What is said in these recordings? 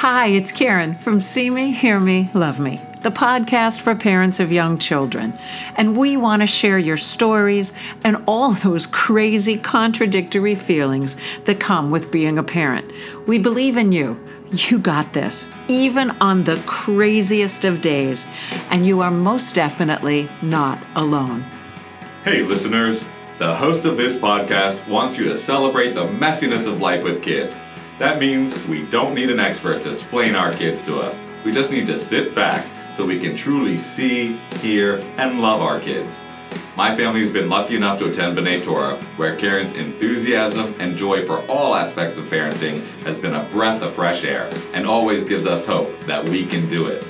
Hi, it's Karen from See Me, Hear Me, Love Me, the podcast for parents of young children. And we want to share your stories and all those crazy, contradictory feelings that come with being a parent. We believe in you. You got this, even on the craziest of days. And you are most definitely not alone. Hey, listeners. The host of this podcast wants you to celebrate the messiness of life with kids. That means we don't need an expert to explain our kids to us. We just need to sit back so we can truly see, hear, and love our kids. My family has been lucky enough to attend B'nai Torah, where Karen's enthusiasm and joy for all aspects of parenting has been a breath of fresh air and always gives us hope that we can do it.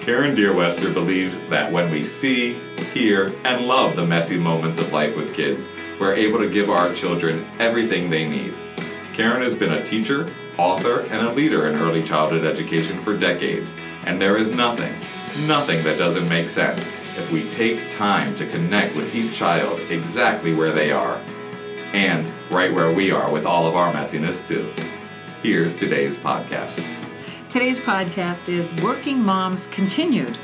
Karen Deerwester believes that when we see, hear, and love the messy moments of life with kids, we're able to give our children everything they need. Karen has been a teacher, author, and a leader in early childhood education for decades, and there is nothing, nothing that doesn't make sense if we take time to connect with each child exactly where they are, and right where we are with all of our messiness too. Here's today's podcast. Today's podcast is Working Moms Continued.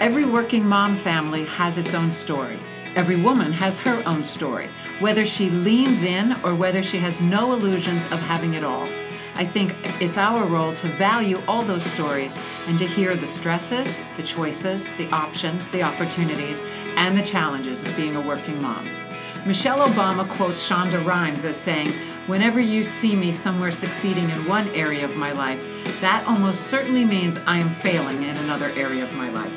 Every working mom family has its own story. Every woman has her own story, whether she leans in or whether she has no illusions of having it all. I think it's our role to value all those stories and to hear the stresses, the choices, the options, the opportunities, and the challenges of being a working mom. Michelle Obama quotes Shonda Rhimes as saying, Whenever you see me somewhere succeeding in one area of my life, that almost certainly means I am failing in another area of my life.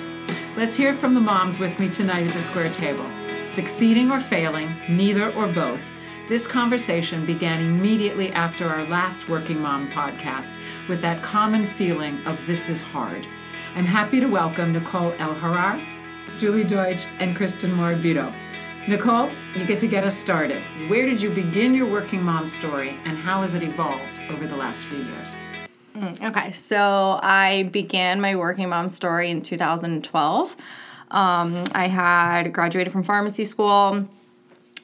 Let's hear from the moms with me tonight at the square table. Succeeding or failing, neither or both. This conversation began immediately after our last Working Mom podcast with that common feeling of this is hard. I'm happy to welcome Nicole Elharar, Julie Deutsch, and Kristen Morabito. Nicole, you get to get us started. Where did you begin your working mom story and how has it evolved over the last few years? Mm, okay, so I began my working mom story in 2012. Um, I had graduated from pharmacy school,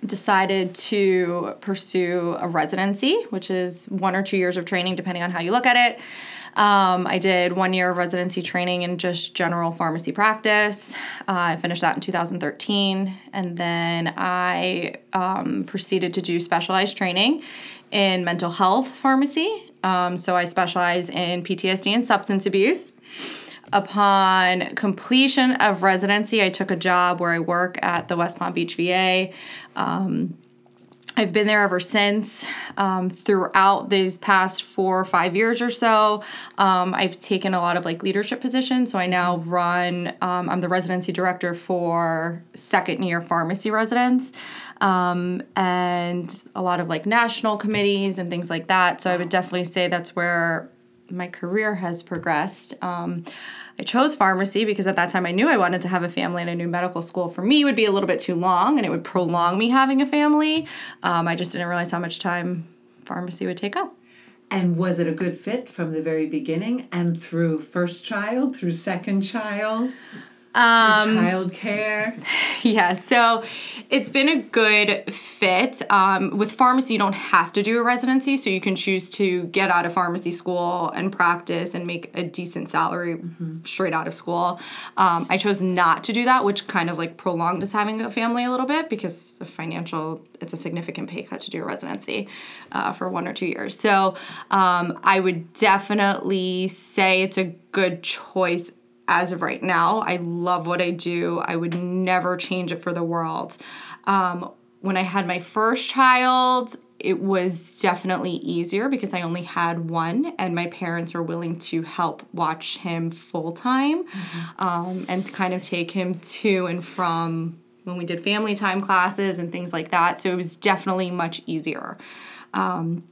decided to pursue a residency, which is one or two years of training, depending on how you look at it. Um, I did one year of residency training in just general pharmacy practice. Uh, I finished that in 2013, and then I um, proceeded to do specialized training in mental health pharmacy. Um, so I specialize in PTSD and substance abuse. Upon completion of residency, I took a job where I work at the West Palm Beach VA. Um, I've been there ever since. Um, throughout these past four or five years or so, um, I've taken a lot of like leadership positions. So I now run. Um, I'm the residency director for second year pharmacy residents, um, and a lot of like national committees and things like that. So I would definitely say that's where my career has progressed. Um, I chose pharmacy because at that time I knew I wanted to have a family, and I knew medical school for me would be a little bit too long and it would prolong me having a family. Um, I just didn't realize how much time pharmacy would take up. And was it a good fit from the very beginning and through first child, through second child? Um, childcare. Yeah, so it's been a good fit. Um, with pharmacy, you don't have to do a residency, so you can choose to get out of pharmacy school and practice and make a decent salary mm-hmm. straight out of school. Um, I chose not to do that, which kind of like prolonged us having a family a little bit because of financial. It's a significant pay cut to do a residency uh, for one or two years. So um, I would definitely say it's a good choice as of right now. I love what I do. I would never change it for the world. Um, when I had my first child, it was definitely easier because I only had one, and my parents were willing to help watch him full time mm-hmm. um, and kind of take him to and from when we did family time classes and things like that. So it was definitely much easier. Um,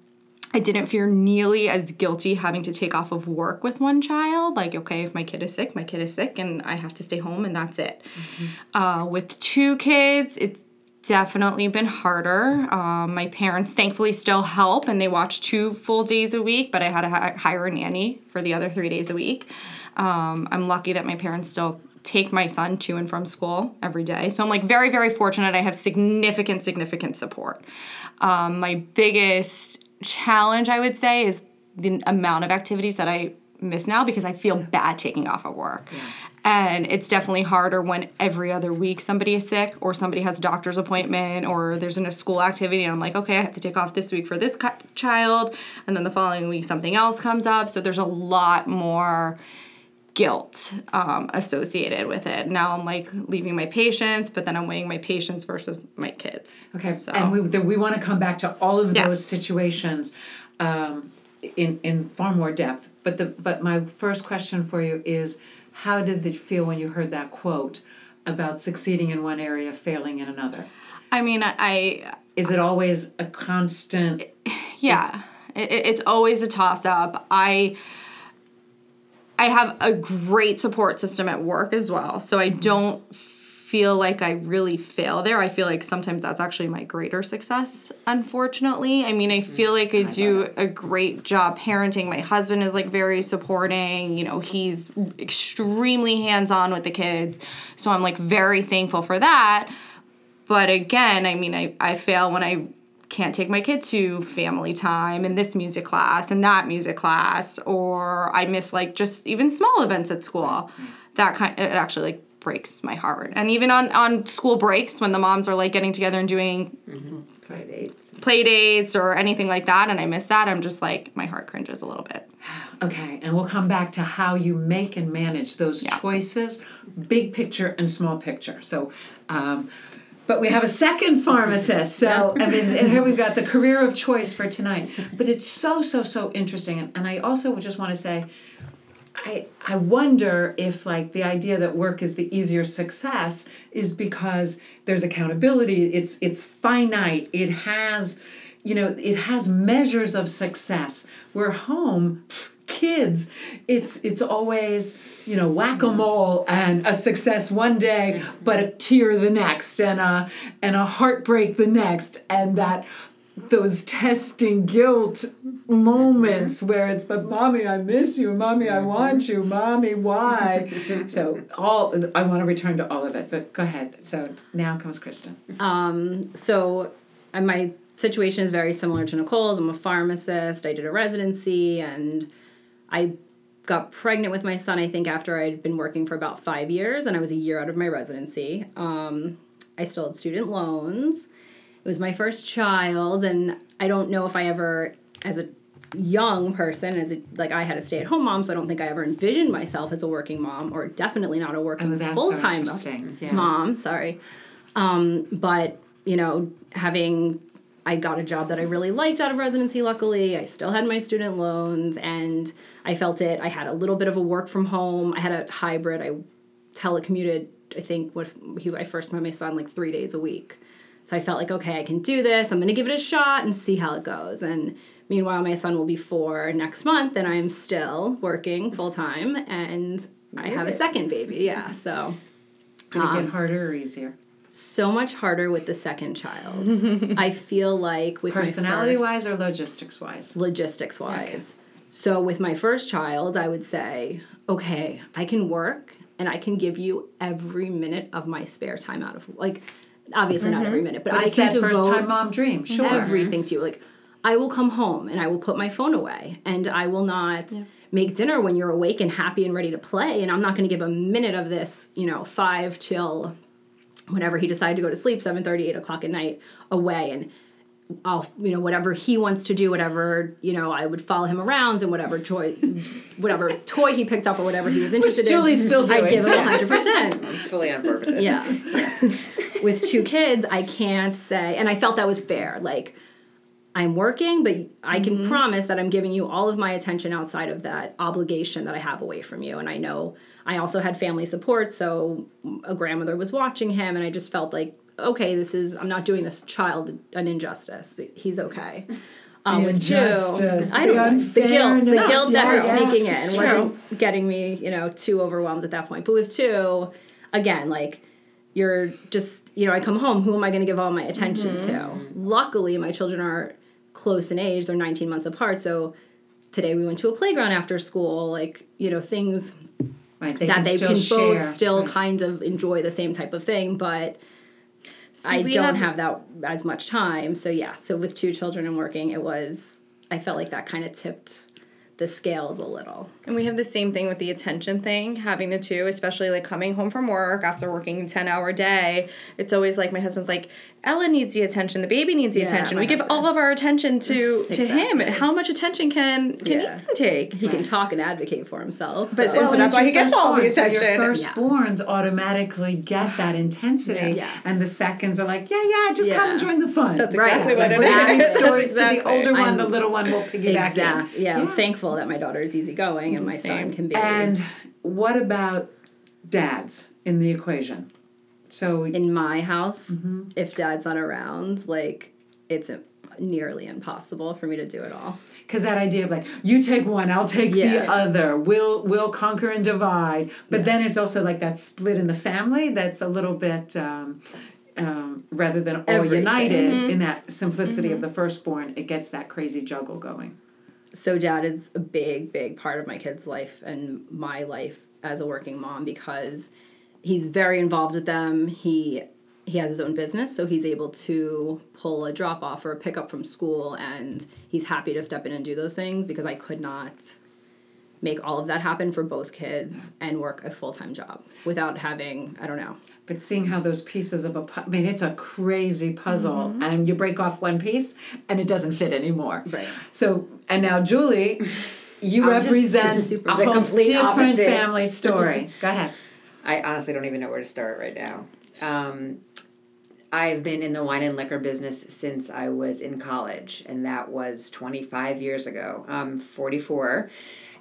I didn't feel nearly as guilty having to take off of work with one child. Like, okay, if my kid is sick, my kid is sick, and I have to stay home, and that's it. Mm-hmm. Uh, with two kids, it's definitely been harder. Um, my parents thankfully still help, and they watch two full days a week, but I had to hire a nanny for the other three days a week. Um, I'm lucky that my parents still take my son to and from school every day. So I'm like very, very fortunate. I have significant, significant support. Um, my biggest challenge, I would say, is the amount of activities that I miss now because I feel bad taking off of work. And it's definitely harder when every other week somebody is sick or somebody has a doctor's appointment or there's in a school activity and I'm like, okay, I have to take off this week for this child and then the following week something else comes up. So there's a lot more guilt um, associated with it. Now I'm like leaving my patients, but then I'm weighing my patients versus my kids. Okay, So- and we we want to come back to all of Yeah. those situations um, in in far more depth. But the but my first question for you is, how did it feel when you heard that quote about succeeding in one area, failing in another? I mean, I, I Is it always a constant? yeah it, it- it's always a toss up i i have a great support system at work as well so i don't feel like i really fail there. I feel like sometimes that's actually my greater success unfortunately. I mean i feel like i do a great job parenting. My husband is like very supporting you know he's extremely hands-on with the kids so i'm like very thankful for that. But again, I mean, I, I fail when I can't take my kid to family time and this music class and that music class, or I miss like just even small events at school. That kind it actually like breaks my heart. And even on on school breaks when the moms are like getting together and doing Play dates. play dates or anything like that, and I miss that, I'm just like my heart cringes a little bit. Okay, and we'll come back to how you make and manage those Yeah. choices, big picture and small picture. So, um, but we have a second pharmacist. So, I mean, and here we've got the career of choice for tonight. But it's so, so, so interesting. And, and I also just want to say, I, I wonder if like the idea that work is the easier success is because there's accountability it's it's finite it has you know it has measures of success where home kids it's it's always you know whack-a-mole and a success one day but a tear the next and a and a heartbreak the next. And that those testing guilt moments where it's but mommy i miss you. Mommy i want you. Mommy why? So all i want to return to all of it but go ahead. So now comes kristen um, So, my situation is very similar to Nicole's. I'm a pharmacist. I did a residency, and I got pregnant with my son. I think after I'd been working for about five years, and I was a year out of my residency. Um, I still had student loans. It was my first child, and I don't know if I ever, as a young person, as a like I had a stay-at-home mom, so I don't think I ever envisioned myself as a working mom, or definitely not a working Oh, full-time interesting. Yeah. mom. Sorry, um, but you know, having I got a job that I really liked out of residency. Luckily, I still had my student loans, and I felt it. I had a little bit of a work from home. I had a hybrid. I telecommuted. I think with he, I first met my son like three days a week. So I felt like, okay, I can do this. I'm going to give it a shot and see how it goes. And meanwhile, my son will be four next month, and I'm still working full time, and I have a second baby. Yeah, so did it get um, harder or easier so much harder with the second child. I feel like with personality first, wise or logistics wise logistics wise. So with my first child, I would say, okay, I can work and I can give you every minute of my spare time out of like obviously not every mm-hmm. minute, but, but I can that devote first time mom dream sure everything to you. Like I will come home and I will put my phone away and I will not make dinner when you're awake and happy and ready to play and I'm not going to give a minute of this, you know, 5 till whenever he decided to go to sleep 7.30 8 o'clock at night away. And i'll you know whatever he wants to do whatever you know i would follow him around and whatever toy whatever toy he picked up or whatever he was interested Julie's in still i give him 100% fully on board with this. yeah. With two kids i can't say and i felt that was fair. Like i'm working but i can mm-hmm. promise that i'm giving you all of my attention outside of that obligation that i have away from you. And i know i also had family support so a grandmother was watching him and i just felt like okay this is i'm not doing this child an injustice he's okay um, with two, I don't the know, the guilt, the guilt that was sneaking in wasn't getting me, you know, too overwhelmed at that point. But with two, again, like you're just, you know, I come home, who am I going to give all my attention to? Luckily, my children are close in age; they're 19 months apart. So today we went to a playground after school, like you know, things right they that can they still can share both still right. kind of enjoy the same type of thing, but. I don't have- have that as much time. So yeah, so with two children and working, it was I felt like that kind of tipped the scales a little. And we have the same thing with the attention thing, having the two, especially like coming home from work after working a 10 hour day. It's always like my husband's like, Ella needs the attention, the baby needs the Yeah, attention. my We give all of our attention to to him. Exactly. How much attention can can Yeah. Ethan take? He can talk and advocate for himself. But so- So that's why he gets all the attention. So your firstborns automatically get that intensity, Yes. and the seconds are like, yeah, yeah, just come and join the fun. That's exactly like what when it you stories to the older one, I'm- the little one will piggyback Exactly. in. Yeah, I'm thankful that my daughter is easygoing and my Same. son can be. And what about dads in the equation? So in my house, Mm-hmm. if dad's not around, like it's uh, nearly impossible for me to do it all. because that idea of like you take one, I'll take Yeah. the other. We'll we'll conquer and divide. But then it's also like that split in the family that's a little bit. Um, um, rather than all Everything. united Mm-hmm. in that simplicity of the firstborn, it gets that crazy juggle going. So dad is a big, big part of my kid's life and my life as a working mom because he's very involved with them. He he has his own business, so he's able to pull a drop off or a pickup from school, and he's happy to step in and do those things because I could not make all of that happen for both kids and work a full time job without having I don't know But seeing how those pieces of a, pu- I mean, it's a crazy puzzle, Mm-hmm. and you break off one piece, and it doesn't fit anymore. Right. So, and now Julie, you I'm represent just super- a the whole complete different opposite. family story. Go ahead. I honestly don't even know where to start right now. Um, I've been in the wine and liquor business since I was in college, and that was 25 years ago. I'm 44,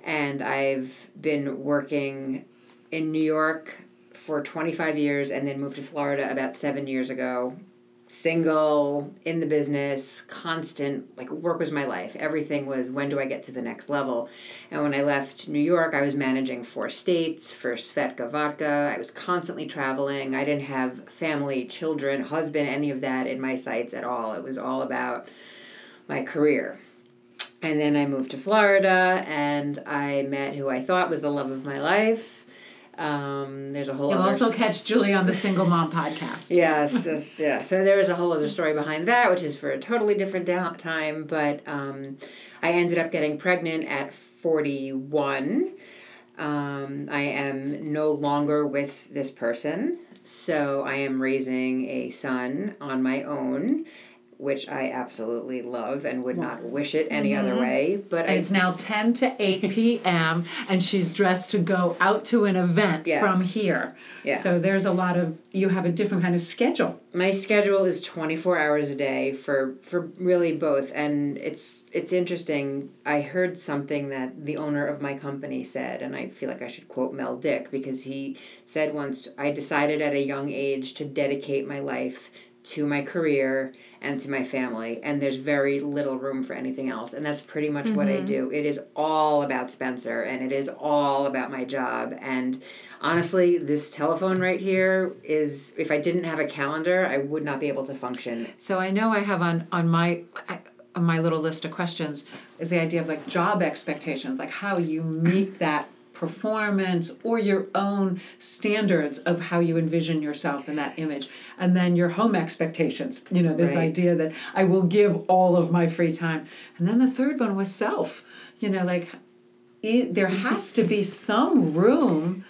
and I've been working in New York for 25 years and then moved to Florida about seven years ago. Single, in the business, constant, like work was my life. Everything was when do I get to the next level? And when I left New York, I was managing four states for Svedka Vodka. I was constantly traveling. I didn't have family, children, husband, any of that in my sights at all. It was all about my career. And then I moved to Florida and I met who I thought was the love of my life. Um, there's a whole You'll other also catch Julie on the Single Mom podcast. Yes, yes, yeah. So there is a whole other story behind that, which is for a totally different down time. But um, I ended up getting pregnant at 41. Um, I am no longer with this person. So I am raising a son on my own, which I absolutely love and would not wish it any mm-hmm. other way. But I It's now 10 to 8 p.m. and she's dressed to go out to an event Yes. from here. Yeah. So there's a lot of, you have a different kind of schedule. my schedule is 24 hours a day for for really both and it's it's interesting i heard something that the owner of my company said and i feel like i should quote mel dick because he said once i decided at a young age to dedicate my life to my career and to my family and there's very little room for anything else and that's pretty much what i mm-hmm. do. It is all about spencer and it is all about my job and honestly this telephone right here is if i didn't have a calendar i would not be able to function. So I know I have on, on my, on my little list of questions is the idea of like job expectations, like how you meet that performance or your own standards of how you envision yourself in that image and then your home expectations you know this Right. idea that i will give all of my free time and then the third one was self you know like it, there has to be some room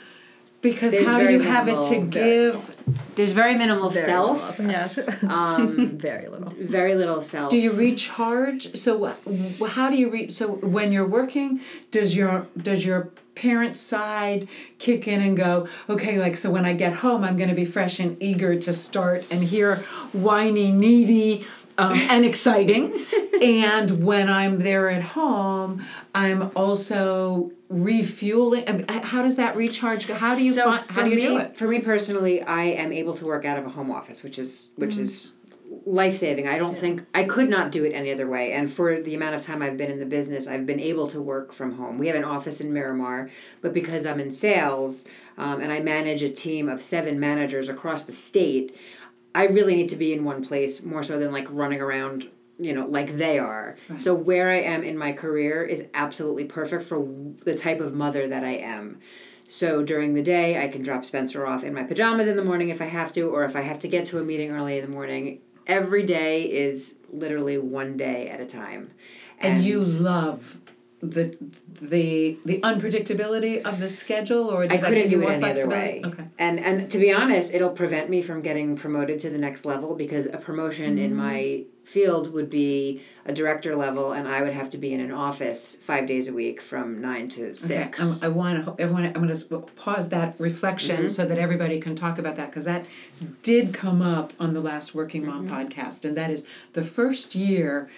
because There's how do very you have it to minimal- give there's very minimal Very self little. Yes. um, very little. very little self Do you recharge? So wh- how do you re? So when you're working, does your does your parent side kick in and go? Okay, like so when I get home, I'm going to be fresh and eager to start and hear whiny, needy. Um, and exciting, and when I'm there at home, I'm also refueling. I mean, h- how does that recharge? go? How do you so find, how do you me, do it? For me personally, I am able to work out of a home office, which is which Mm-hmm. is life saving. I don't think I could not do it any other way. And for the amount of time I've been in the business, I've been able to work from home. We have an office in Miramar, but because I'm in sales um, and I manage a team of seven managers across the state, I really need to be in one place more so than like running around you know like they are so where i am in my career is absolutely perfect for the type of mother that i am so during the day i can drop spencer off in my pajamas in the morning if i have to or if i have to get to a meeting early in the morning every day is literally one day at a time. And you love the the the unpredictability of the schedule, or I does that couldn't give you do it more any other way. Okay. And and to be honest, it'll prevent me from getting promoted to the next level because a promotion in my field would be a director level, and I would have to be in an office five days a week from nine to six. Okay, um, I want to. Everyone, I'm going to pause that reflection so that everybody can talk about that because that did come up on the last Working Mom podcast, and that is the first year.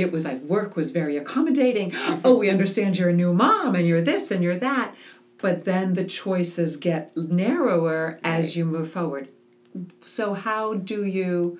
It was like work was very accommodating. Mm-hmm. Oh, we understand you're a new mom and you're this and you're that, but then the choices get narrower as you move forward. So how do you?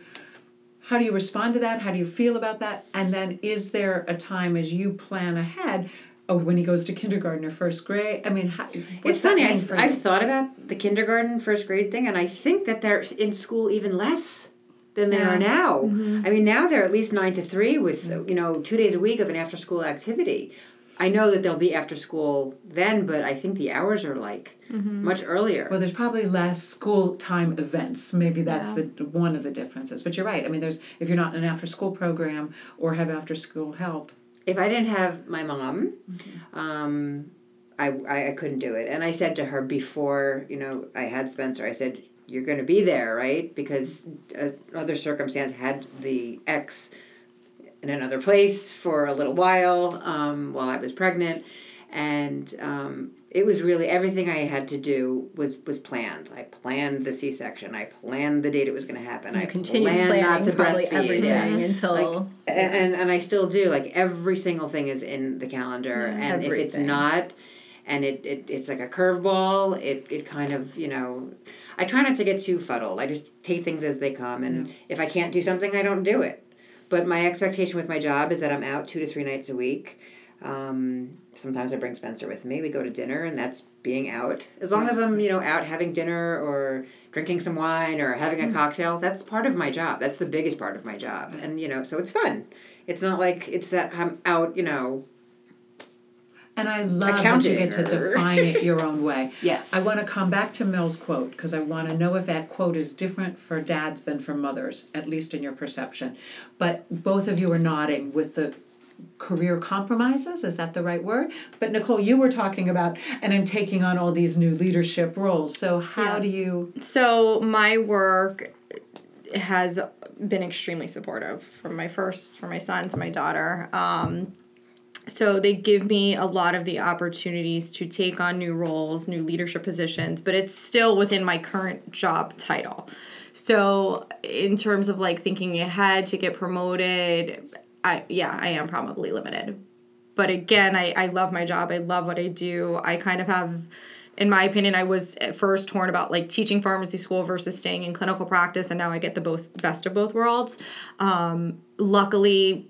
how do you respond to that? How do you feel about that? And then is there a time as you plan ahead? Oh, when he goes to kindergarten or first grade. I mean, how, It's funny. I've. I've thought about the kindergarten, first grade thing, and I think that they're in school even less than they Yeah. are now. Mm-hmm. I mean, now they're at least nine to three with you know two days a week of an after school activity. I know that they'll be after school then, but I think the hours are like mm-hmm. much earlier. Well, there's probably less school time events. Maybe that's the one of the differences. But you're right. I mean, there's if you're not in an after school program or have after school help. if I didn't have my mom, mm-hmm. um, I, I I couldn't do it. And I said to her before, you know, I had Spencer. I said, "You're going to be there, right?" Because uh, other circumstance had the ex in another place for a little while um, while I was pregnant, and um, it was really everything I had to do was was planned. I planned the C section. I planned the date it was going to happen. I Continue planned not to breastfeed. everything until Like, and, and and I still do like every single thing is in the calendar and if it's not and it, it it's like a curveball it, it kind of you know I try not to get too fuddled. I just take things as they come and if I can't do something I don't do it. But my expectation with my job is that I'm out two to three nights a week. Um, sometimes I bring Spencer with me. We go to dinner and that's being out. As long as I'm you know out having dinner or drinking some wine or having a cocktail that's part of my job. That's the biggest part of my job. And you know so it's fun. It's not like it's that i'm out you know And I love that you get to define it your own way. Yes. I want to come back to Mel's quote because I want to know if that quote is different for dads than for mothers, at least in your perception. But both of you are nodding with the career compromises. Is that the right word? But Nicole, you were talking about, and I'm taking on all these new leadership roles. So how Yeah. do you? So my work has been extremely supportive from my first, from my son to my daughter. Um, so they give me a lot of the opportunities to take on new roles, new leadership positions, but it's still within my current job title. So in terms of like thinking ahead to get promoted, I yeah, I am probably limited. But again, I, I love my job. I love what I do. I kind of have in my opinion, I was at first torn about like teaching pharmacy school versus staying in clinical practice, and now I get the both best of both worlds. Um, luckily,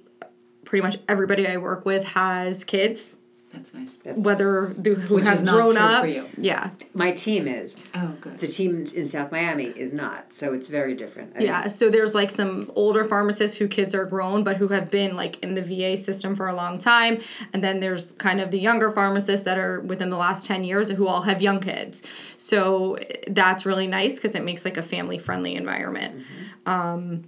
pretty much everybody I work with has kids, That's nice. whether who who Which has is not grown true up. for you. Yeah, my team is Oh, good. the team in south miami is not so it's very different I yeah. So there's like some older pharmacists who kids are grown, but who have been like in the VA system for a long time, and then there's kind of the younger pharmacists that are within the last ten years who all have young kids. So that's really nice because it makes like a family friendly environment. Um,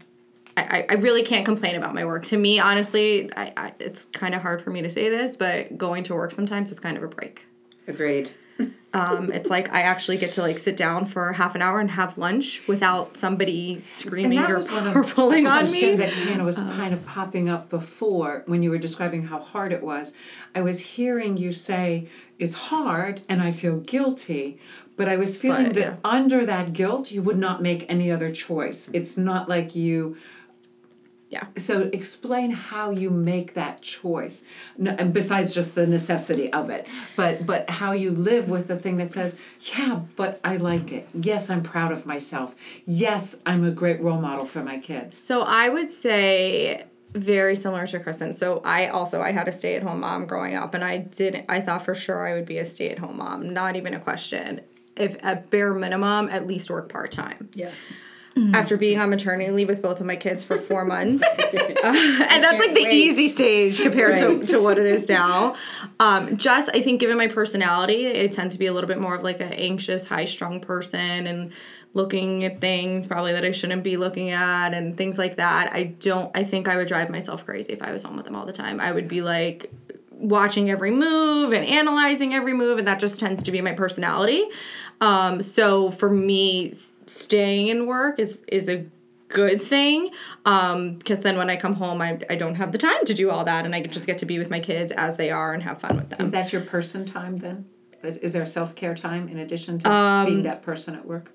I, I really can't complain about my work. To me, honestly, I, I, it's kind of hard for me to say this, but going to work sometimes is kind of a break. agreed Um, it's like I actually get to like sit down for half an hour and have lunch without somebody screaming or, was one of or pulling a on question me. that kind of was kind of popping up before when you were describing how hard it was. I was hearing you say it's hard and I feel guilty, but I was feeling But, that yeah. under that guilt you would not make any other choice. It's not like you Yeah. so explain how you make that choice no, besides just the necessity of it but but how you live with the thing that says yeah but i like it yes i'm proud of myself yes i'm a great role model for my kids So I would say very similar to Kristen. So I also I had a stay at home mom growing up, and I didn't. I thought for sure I would be a stay at home mom. Not even a question. If at bare minimum, at least work part time. yeah. After being on maternity leave with both of my kids for four months, Uh, and that's like the easy stage compared to, Right. to what it is now. Um, just I think given my personality, I tend to be a little bit more of like an anxious, high strung person, and looking at things probably that I shouldn't be looking at and things like that. I don't I think I would drive myself crazy if I was home with them all the time. I would be like watching every move and analyzing every move, and that just tends to be my personality. Um, so for me, staying in work is is a good thing um, because then when I come home, I, I don't have the time to do all that, and I just get to be with my kids as they are and have fun with them. Is that your person time then? Is, is there self care time in addition to being that person at work?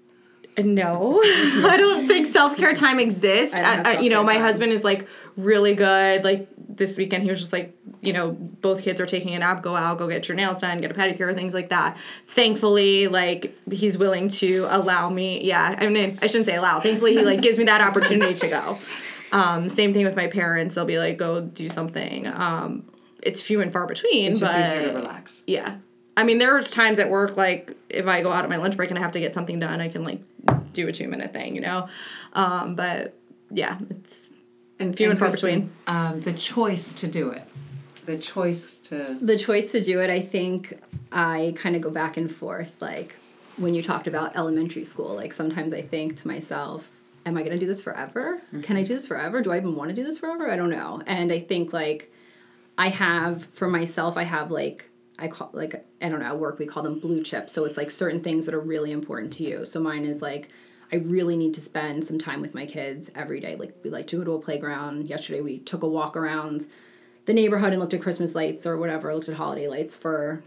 No, I don't think self care time exists. I don't I- I- you know, my time. husband is like really good. Like this weekend, he was just like, you know, both kids are taking a nap. Go out, go get your nails done, get a pedicure, things like that. Thankfully, like he's willing to allow me. Yeah, I mean, I shouldn't say allow. Thankfully, he like gives me that opportunity to go. Um, same thing with my parents. They'll be like, go do something. Um, it's few and far between. It's just easier to relax. yeah. I mean, there's times at work, like, if I go out at my lunch break and I have to get something done, I can, like, do a two minute thing, you know? Um, but yeah, it's And Few and far Kristen, Um, the choice to do it, the choice to the choice to do it, I think I kind of go back and forth. Like when you talked about elementary school, like sometimes I think to myself, am I going to do this forever? Can I do this forever? Do I even want to do this forever? I don't know. And I think like I have for myself, I have like I call like I don't know at work we call them blue chips. So it's like certain things that are really important to you. So mine is like I really need to spend some time with my kids every day. Like we like to go to a playground. Yesterday we took a walk around the neighborhood and looked at Christmas lights or whatever, looked at holiday lights for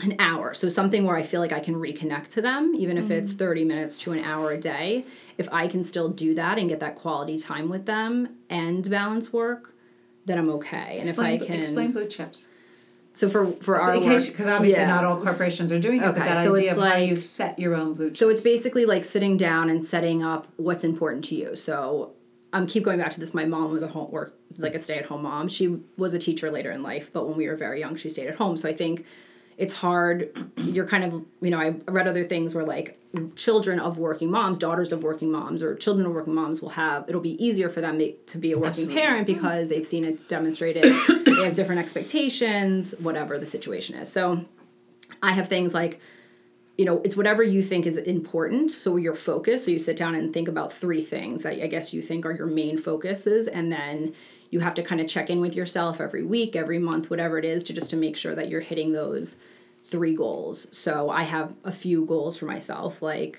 an hour. So something where I feel like I can reconnect to them, even if it's mm. 30 minutes to an hour a day. If I can still do that and get that quality time with them and balance work, then I'm okay. And if I can explain blue chips. So for for our In work, case, because obviously yeah. not all corporations are doing it, but Okay, that so idea it's of how like- you set your own blue chips. So it's basically like sitting down and setting up what's important to you. So um, keep going back to this. My mom was a home work like a stay at home mom. She was a teacher later in life, but when we were very young, she stayed at home. So I think it's hard. You're kind of you know I read other things where like children of working moms, daughters of working moms, or children of working moms will have. It'll be easier for them to, to be a working Absolutely. parent because they've seen it demonstrated. They have different expectations, whatever the situation is. So I have things like you know, it's whatever you think is important. So your focus. So you sit down and think about three things that I guess you think are your main focuses, and then you have to kind of check in with yourself every week, every month, whatever it is, to just to make sure that you're hitting those three goals. So I have a few goals for myself, like,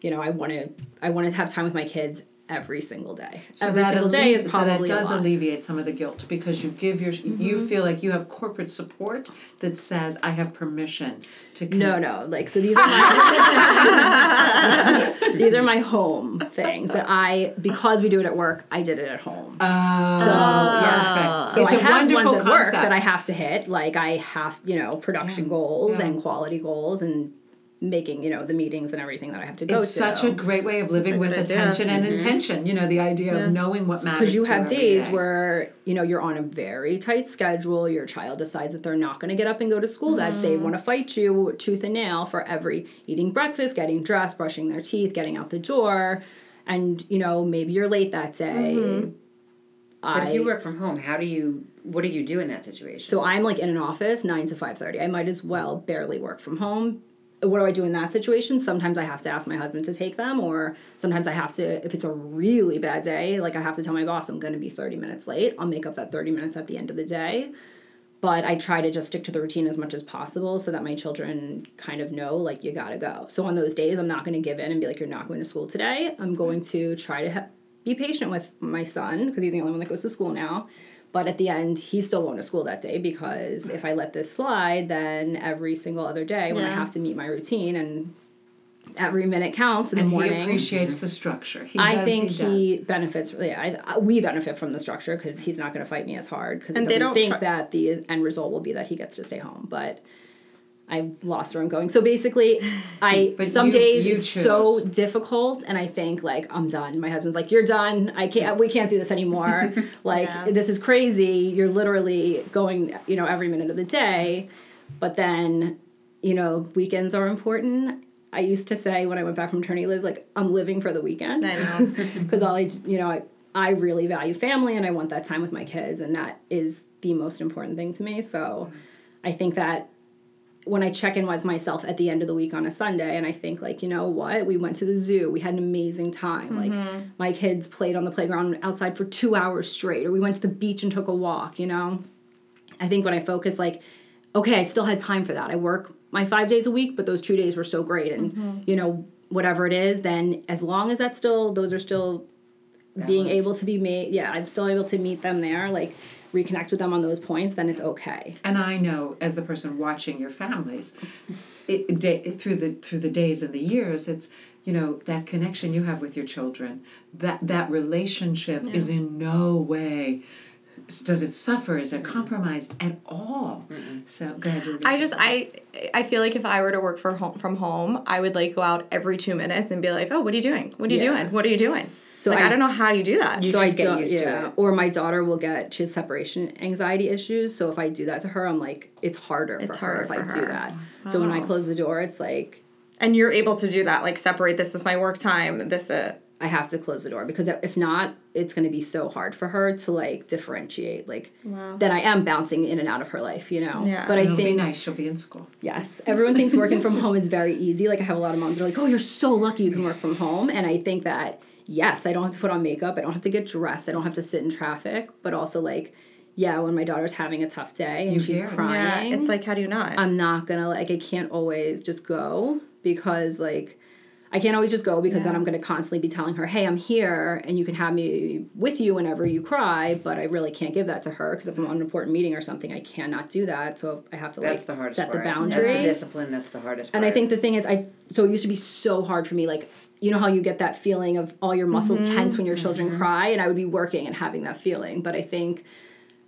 you know, I want to I want to have time with my kids every single day. so every that single day allevi- is so that does alleviate some of the guilt because you give your you mm-hmm. feel like you have corporate support that says I have permission to con- No, no. Like so these are my these are my home things that I because we do it at work, I did it at home. Oh, so yeah. perfect. So it's I a have wonderful ones at work concept. that I have to hit. Like I have, you know, production goals yeah. and quality goals and making, you know, the meetings and everything that I have to go it's to. such a great way of living with good idea. attention and intention. You know, the idea of knowing what matters. because you to have every days day. where you know you're on a very tight schedule your child decides that they're not going to get up and go to school that they Mm-hmm. want to fight you tooth and nail for every eating breakfast getting dressed brushing their teeth getting out the door and you know maybe you're late that day Mm-hmm. But if you work from home, how do you? What do you do in that situation? so i'm like in an office 9 to 5.30 i might as well barely work from home what do i do in that situation? Sometimes i have to ask my husband to take them or sometimes i have to if it's a really bad day like i have to tell my boss i'm going to be 30 minutes late. I'll make up that 30 minutes at the end of the day. But i try to just stick to the routine as much as possible so that my children kind of know like you gotta go. So on those days i'm not going to give in and be like you're not going to school today. I'm going to try to ha- be patient with my son because he's the only one that goes to school now but at the end he's still going to school that day because if i let this slide then every single other day when i have to meet my routine and every minute counts in and the morning he appreciates the structure. He I does, think he, he, benefits. Yeah, I, I- we benefit from the structure because he's not going to fight me as hard because he they doesn't don't think try- that the end result will be that he gets to stay home. But I've lost where I'm going. So basically, I some you- days you it's so difficult, and I think like I'm done. My husband's like, "You're done. I can't. We can't do this anymore. like Yeah. this is crazy. You're literally going, you know, every minute of the day." But then, you know, weekends are important. I used to say when I went back from maternity leave, like I'm living for the weekend I know. because all I, you know, I, I really value family and I want that time with my kids, and that is the most important thing to me. So I think that when I check in with myself at the end of the week on a Sunday, and I think, like, you know what, we went to the zoo, we had an amazing time. Like, mm-hmm. my kids played on the playground outside for two hours straight, or we went to the beach and took a walk, you know? I think when I focus like, okay, I still had time for that. I work my five days a week, but those two days were so great, and mm-hmm. you know whatever it is, then as long as that's still those are still being able to be made, yeah, I'm still able to meet them there, like reconnect with them on those points, then it's okay. And I know, as the person watching your families, it, day, through the through the days and the years, it's you know that connection you have with your children. That that relationship is in no way does it suffer? Is it compromised at all? So go ahead. you were gonna I say just I I feel like if I were to work for home from home, I would like go out every two minutes and be like, oh, what are you doing? What are you Yeah. doing? What are you doing? So like I, I- don't know how you do that. You so I get don't, used to it. Or my daughter will get she has separation anxiety issues. So if I do that to her, I'm like, it's harder It's for her harder if I for do her. that. So when I close the door, it's like and you're able to do that, like separate this is my work time, this uh I have to close the door because if not, it's going to be so hard for her to like differentiate like that I am bouncing in and out of her life, you know. Yeah. But I It'll be think nice. She'll be in school. yes, everyone thinks working from home is very easy. Like I have a lot of moms that are like, "Oh, you're so lucky you can work from home," and I think that yes, I don't have to put on makeup, I don't have to get dressed, I don't have to sit in traffic, but also like. Yeah, when my daughter's having a tough day and You she's hear crying, yeah, it's like how do you not? I'm not gonna like I can't always just go because like I can't always just go because then I'm gonna constantly be telling her, hey, I'm here and you can have me with you whenever you cry, but I really can't give that to her because if I'm on an important meeting or something, I cannot do that. So I have to That's like the hardest set part. the That's boundary. the discipline. That's the hardest part. And I think the thing is, I so it used to be so hard for me. Like you know how you get that feeling of all your muscles tense when your children cry, and I would be working and having that feeling. But I think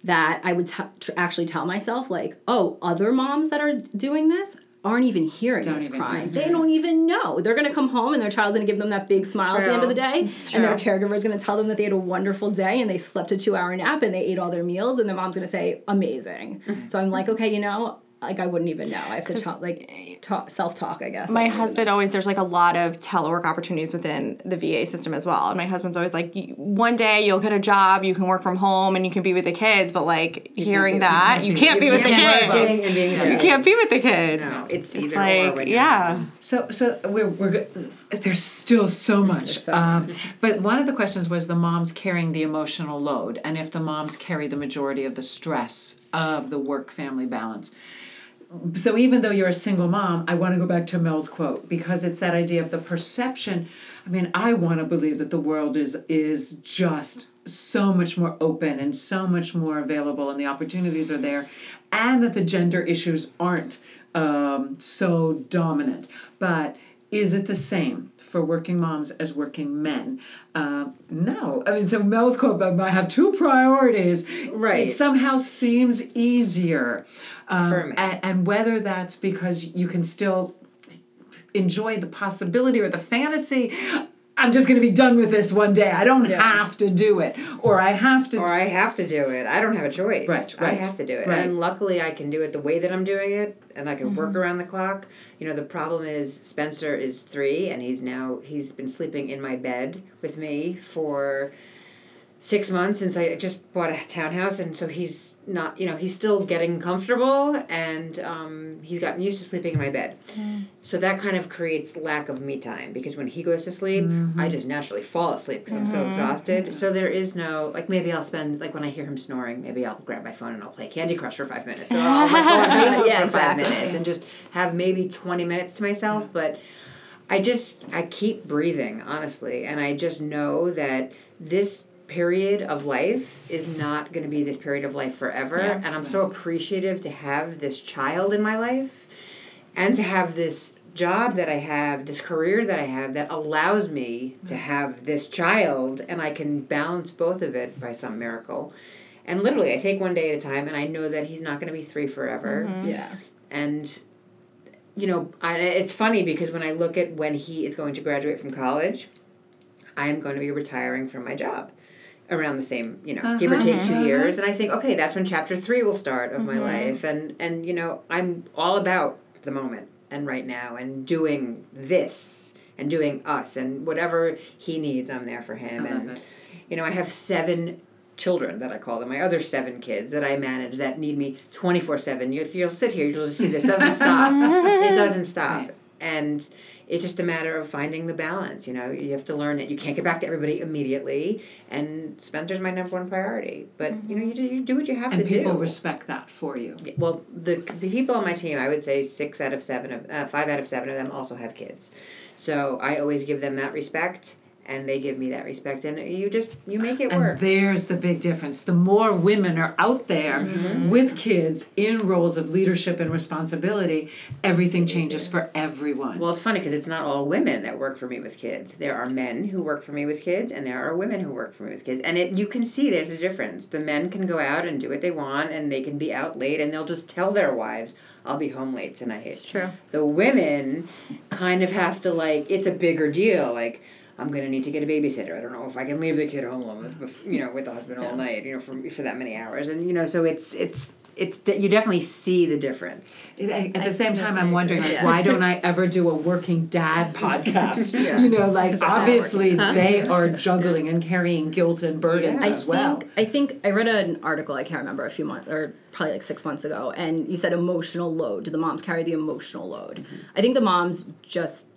that I would t- tr- actually tell myself like, oh, other moms that are doing this aren't even hearing Don't this even crying. They don't even know. They're gonna come home and their child's gonna give them that big smile at the end of the day, and their caregiver is gonna tell them that they had a wonderful day and they slept a two-hour nap and they ate all their meals, and the mom's gonna say amazing. so I'm like, okay, you know. Like I wouldn't even know. I have to talk, like talk, self-talk, I guess. My don't even husband always there's like a lot of telework opportunities within the VA system as well. And my husband's always like, one day you'll get a job, you can work from home, and you can be with the kids. But like hearing be- you that, can't you can't be you with the can't kids. be working and being You can't be with the kids. No, it's either like or. Yeah. So, so we're, we're there's still so much. so um, but one of the questions was the moms carrying the emotional load, and if the moms carry the majority of the stress of the work family balance. So even though you're a single mom, I want to go back to Mel's quote because it's that idea of the perception. I mean, I want to believe that the world is is just so much more open and so much more available, and the opportunities are there, and that the gender issues aren't um, so dominant. But is it the same for working moms as working men? Uh, no. I mean, so Mel's quote about I have two priorities. Right. It somehow seems easier. Um, and, and whether that's because you can still enjoy the possibility or the fantasy. I'm just going to be done with this one day. I don't have to do it, or I have to. or I have to do it. I don't have a choice. Right, I have to do it. right. And luckily I can do it the way that I'm doing it and I can work mm-hmm. around the clock. You know, the problem is Spencer is 3 and he's now he's been sleeping in my bed with me for 6 months since I just bought a townhouse and so he's not, you know, he's still getting comfortable and um, he's gotten used to sleeping in my bed. Mm. So that kind of creates lack of me time because when he goes to sleep, mm-hmm. I just naturally fall asleep because I'm so mm-hmm. exhausted. So there is no like maybe I'll spend like when I hear him snoring, maybe I'll grab my phone and I'll play Candy Crush for five minutes, or I'll like, go on Facebook Yeah, for five exactly. minutes and just have maybe twenty minutes to myself. But I just I keep breathing honestly, and I just know that this period of life is not going to be this period of life forever and i'm so appreciative to have this child in my life and to have this job that I have, this career that I have that allows me to have this child and I can balance both of it by some miracle. And literally, I take one day at a time and I know that he's not going to be three forever. Mm-hmm. Yeah. And, you know, I, it's funny because when I look at when he is going to graduate from college, I am going to be retiring from my job around the same, you know, give or uh-huh. take 2 uh-huh. years. And I think, okay, that's when chapter three will start of my mm-hmm. life. And, and, you know, I'm all about the moment and right now and doing this and doing us and whatever he needs, I'm there for him. And, it. you know, I have seven children that I call them, my other seven kids that I manage that need me 24 7. If you'll sit here, you'll just see this doesn't stop. it doesn't stop. Right. and it's just a matter of finding the balance. You know, you have to learn that you can't get back to everybody immediately, and Spencer's my number one priority. But you know, you do, you do what you have And to do. And people respect that for you. well, the the people on my team, I would say six out of seven of uh, five out of seven of them also have kids, so I always give them that respect, and they give me that respect, and you just you make it And work. there's the big difference. The more women are out there Mm-hmm. with kids in roles of leadership and responsibility, everything changes for everyone. Well, it's funny because it's not all women that work for me with kids. There are men who work for me with kids, and there are women who work for me with kids. And it you can see there's a difference. The men can go out and do what they want, and they can be out late, and they'll just tell their wives, "I'll be home late tonight." It's true. The women kind of have to like it's a bigger deal. Like I'm gonna need to get a babysitter. I don't know if I can leave the kid home alone with you know with the husband all night. You know for for that many hours, and you know so it's it's. It's you definitely see the difference. At the same time, I'm wondering, like, why don't I ever do a working dad podcast? Yeah. You know, like Is that not obviously they are juggling and carrying guilt and burdens Yeah. I as well. Think, I think I read an article I can't remember a few months or probably like six months ago, and you said emotional load. Do the moms carry the emotional load? Mm-hmm. I think the moms just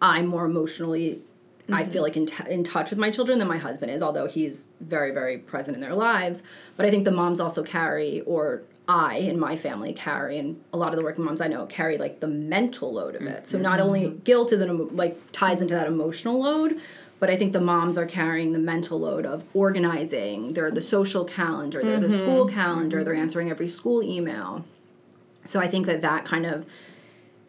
I'm more emotionally. I feel mm-hmm. like in, t- in touch with my children than my husband is, although he's very, very present in their lives. But I think the moms also carry, or I in my family carry, and a lot of the working moms I know carry like the mental load of it. So mm-hmm. not mm-hmm. only guilt is an like ties into that emotional load, but I think the moms are carrying the mental load of organizing. They're the social calendar, they're the school calendar, they're answering every school email. So I think that that kind of,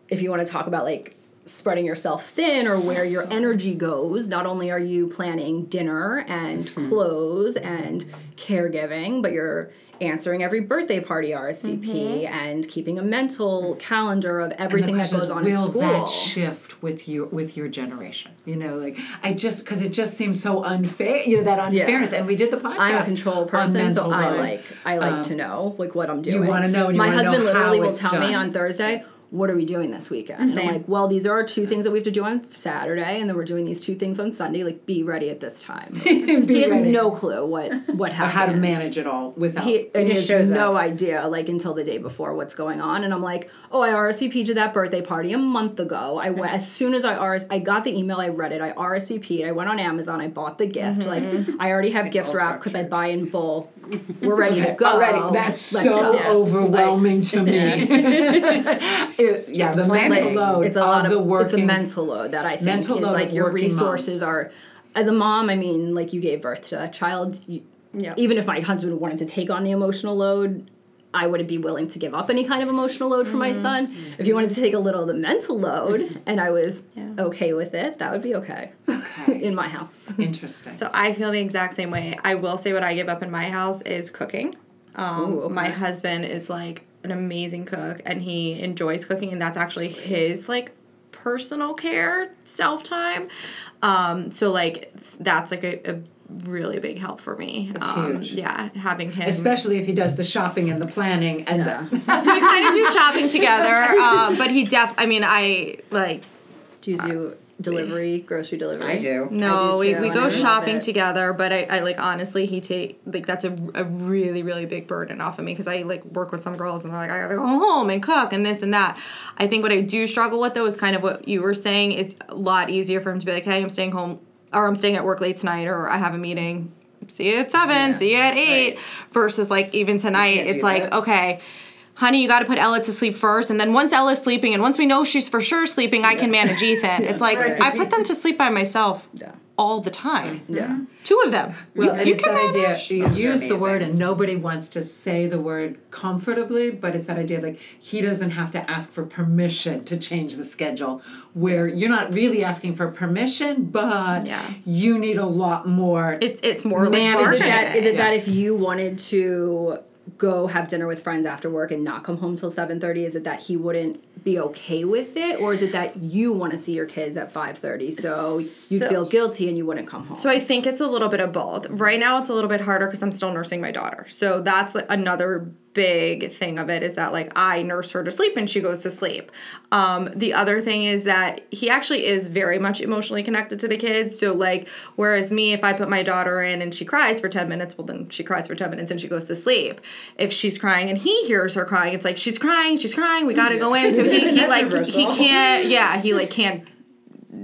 if you want to talk about like spreading yourself thin or where your energy goes, not only are you planning dinner and hmm. clothes and caregiving, but you're answering every birthday party RSVP mm-hmm. and keeping a mental calendar of everything that goes is, on will in school. that shift with you with your generation? You know, like I just because it just seems so unfair. You know that unfairness, and we did the podcast. I'm a control person, so I like I like um, to know like what I'm doing. You wanna know and you My know husband how literally will tell me on Thursday, "What are we doing this weekend?" And I'm like, "Well, these are our two things that we have to do on Saturday, and then we're doing these two things on Sunday. Like, be ready at this time." He has ready. no clue what what Or happened. how to manage it all without. He, and he just has shows no up. idea, like until the day before, what's going on. And I'm like, oh, I RSVP'd to that birthday party a month ago. I went mm-hmm. as soon as I RS, I got the email, I read it, I RSVP'd, I went on Amazon, I bought the gift. Mm-hmm. Like, I already have gift wrap because I buy in bulk. We're ready to go. Already, that's Let's so go. Yeah. overwhelming to me. It's- yeah, the planning. mental load it's a lot of the work. it's working. a mental load that I think mental is load like of your resources moms. are. As a mom, I mean, like you gave birth to that child. You, Yeah. Even if my husband wanted to take on the emotional load, I wouldn't be willing to give up any kind of emotional load for my son. If you wanted to take a little of the mental load, and I was Yeah. okay with it, that would be okay. Okay. in my house. Interesting. So I feel the exact same way. I will say what I give up in my house is cooking. Um, Ooh, okay. My husband is like an amazing cook, and he enjoys cooking, and that's actually his like personal care self time. Um, so like that's like a, a really big help for me. That's um, huge. Yeah, having him. Especially if he does the shopping and the planning and Yeah. the. so we kind of do shopping together. Um, but he def. I mean, I like Do you delivery, grocery delivery? I do. No, do we, we go shopping together, but I, I like honestly he take like that's a, a really really big burden off of me because I like work with some girls and they're like I gotta go home and cook and this and that. I think what I do struggle with though is kind of what you were saying. It's a lot easier for him to be like, hey, I'm staying home or I'm staying at work late tonight or I have a meeting. See you at seven. Yeah, See you at eight. right. Versus like even tonight, it's like that. okay. Honey, you got to put Ella to sleep first, and then once Ella's sleeping, and once we know she's for sure sleeping, I can manage Ethan. It's like Right. I put them to sleep by myself Yeah. all the time. Yeah. Two of them. Well, you, and you it's can that idea. manage. You Those use the word, and nobody wants to say the word comfortably, but it's that idea of like he doesn't have to ask for permission to change the schedule. Where you're not really asking for permission, but Yeah. you need a lot more. It's it's more like Is it, that, is it Yeah. that if you wanted to go have dinner with friends after work and not come home till 7.30 is it that he wouldn't be okay with it or is it that you want to see your kids at 5.30 so you'd feel guilty and you wouldn't come home So I think it's a little bit of both. Right now, it's a little bit harder because I'm still nursing my daughter. So that's another big thing of it is that like I nurse her to sleep and she goes to sleep. Um, the other thing is that he actually is very much emotionally connected to the kids. So like whereas me, if I put my daughter in and she cries for ten minutes, well then she cries for ten minutes and she goes to sleep. If she's crying and he hears her crying, it's like she's crying, she's crying, we gotta go in. So he, he like he can't yeah he like can't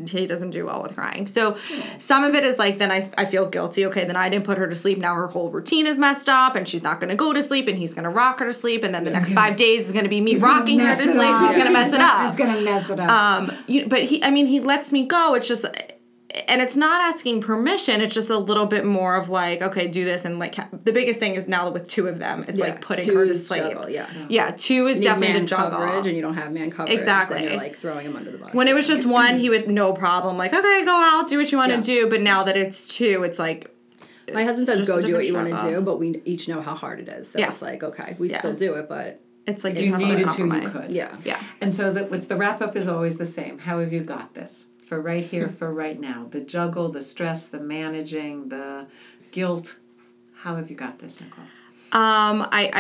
he doesn't do well with crying. So some of it is like then I, I feel guilty. Okay, then I didn't put her to sleep. Now her whole routine is messed up and she's not going to go to sleep and he's going to rock her to sleep and then the next 5 days is going to be me rocking her to sleep. He's going to mess it up. It's gonna mess it up. Um you, but he I mean he lets me go. It's just and it's not asking permission. It's just a little bit more of like, okay, do this, and like ha- the biggest thing is now with two of them, it's Yeah, like putting two her to sleep. juggle, yeah. yeah, two is definitely the juggle. coverage, and you don't have man coverage. Exactly. You're like throwing him under the bus. When it was just one, he would no problem, like, okay, go out, do what you want to Yeah. do. But now that it's two, it's like, my husband says just go do what you want to do, but we each know how hard it is. So Yes. it's like okay, we Yeah. still do it, but it's like if you have to needed to, you could. yeah, Yeah. And so the, what's the wrap up is always the same. How have you got this? For right here, for right now. The juggle, the stress, the managing, the guilt. How have you got this, Nicole? Um, I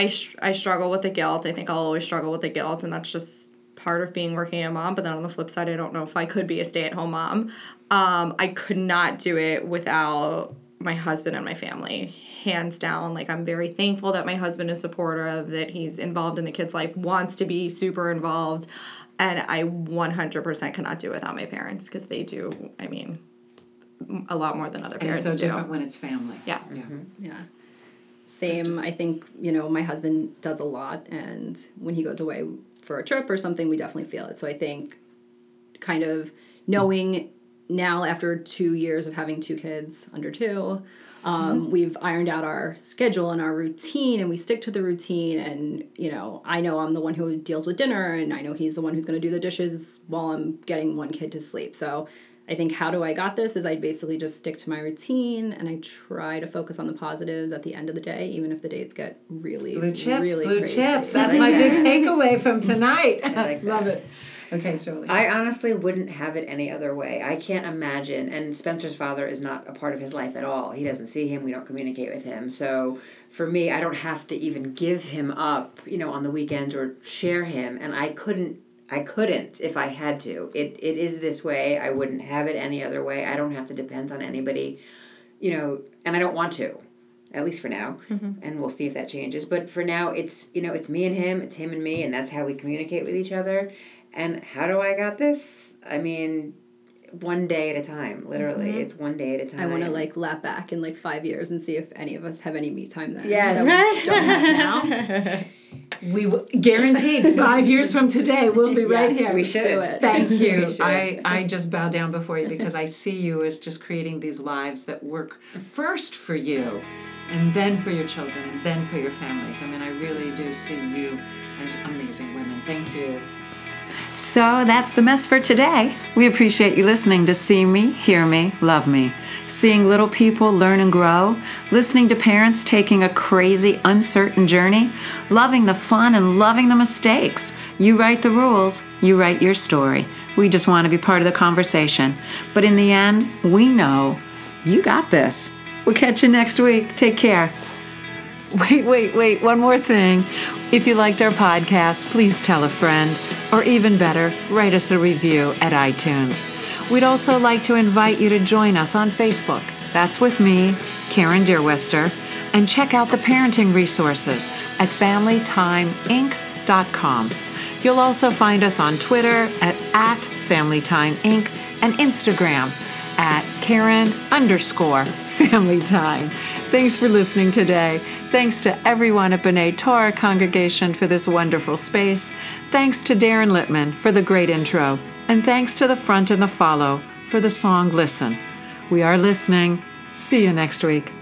I, I struggle with the guilt. I think I'll always struggle with the guilt, and that's just part of being working a mom. But then on the flip side, I don't know if I could be a stay at home mom. Um, I could not do it without my husband and my family, hands down. Like I'm very thankful that my husband is supportive, that he's involved in the kid's life, wants to be super involved, and I 100% cannot do without my parents because they do. I mean, a lot more than other And parents it's so do. different when it's family. Yeah. Yeah. Mm-hmm. yeah. Same. I think you know my husband does a lot, and when he goes away for a trip or something, we definitely feel it. So I think, kind of knowing now after two years of having two kids under two. Um, We've ironed out our schedule and our routine, and we stick to the routine. And you know, I know I'm the one who deals with dinner, and I know he's the one who's going to do the dishes while I'm getting one kid to sleep. So I think how do I got this is I basically just stick to my routine and I try to focus on the positives at the end of the day, even if the days get really Blue chips, really blue crazy. chips. That's my big takeaway from tonight. like Love it. Okay, Julie. I honestly wouldn't have it any other way. I can't imagine. And Spencer's father is not a part of his life at all. He doesn't see him. We don't communicate with him. So for me, I don't have to even give him up, you know, on the weekends or share him. And I couldn't. I couldn't if I had to. It it is this way. I wouldn't have it any other way. I don't have to depend on anybody, you know, and I don't want to. At least for now. Mm-hmm. And we'll see if that changes. But for now it's you know, it's me and him, it's him and me, and that's how we communicate with each other. And how do I got this? I mean, one day at a time. Literally, mm-hmm. it's one day at a time. I want to like lap back in like five years and see if any of us have any me time then. Yes. that we don't have now. we w- guaranteed five years from today we'll be right Yes, here. We should. Do it. Thank you. should. I, I just bow down before you because I see you as just creating these lives that work first for you and then for your children and then for your families. I mean, I really do see you as amazing women. Thank you. So that's the mess for today. We appreciate you listening to See Me, Hear Me, Love Me. Seeing little people learn and grow, listening to parents taking a crazy, uncertain journey, loving the fun and loving the mistakes. You write the rules, you write your story. We just want to be part of the conversation. But in the end, we know you got this. We'll catch you next week. Take care. Wait, wait, wait, one more thing. If you liked our podcast, please tell a friend, or even better, write us a review at iTunes. We'd also like to invite you to join us on Facebook. That's with me, Karen Deerwester, and check out the parenting resources at FamilyTimeInc.com. You'll also find us on Twitter at, at FamilyTimeInc and Instagram at Karen underscore Family Time. Thanks for listening today. Thanks to everyone at B'nai Torah Congregation for this wonderful space. Thanks to Darren Littman for the great intro. And thanks to the front and the follow for the song Listen. We are listening. See you next week.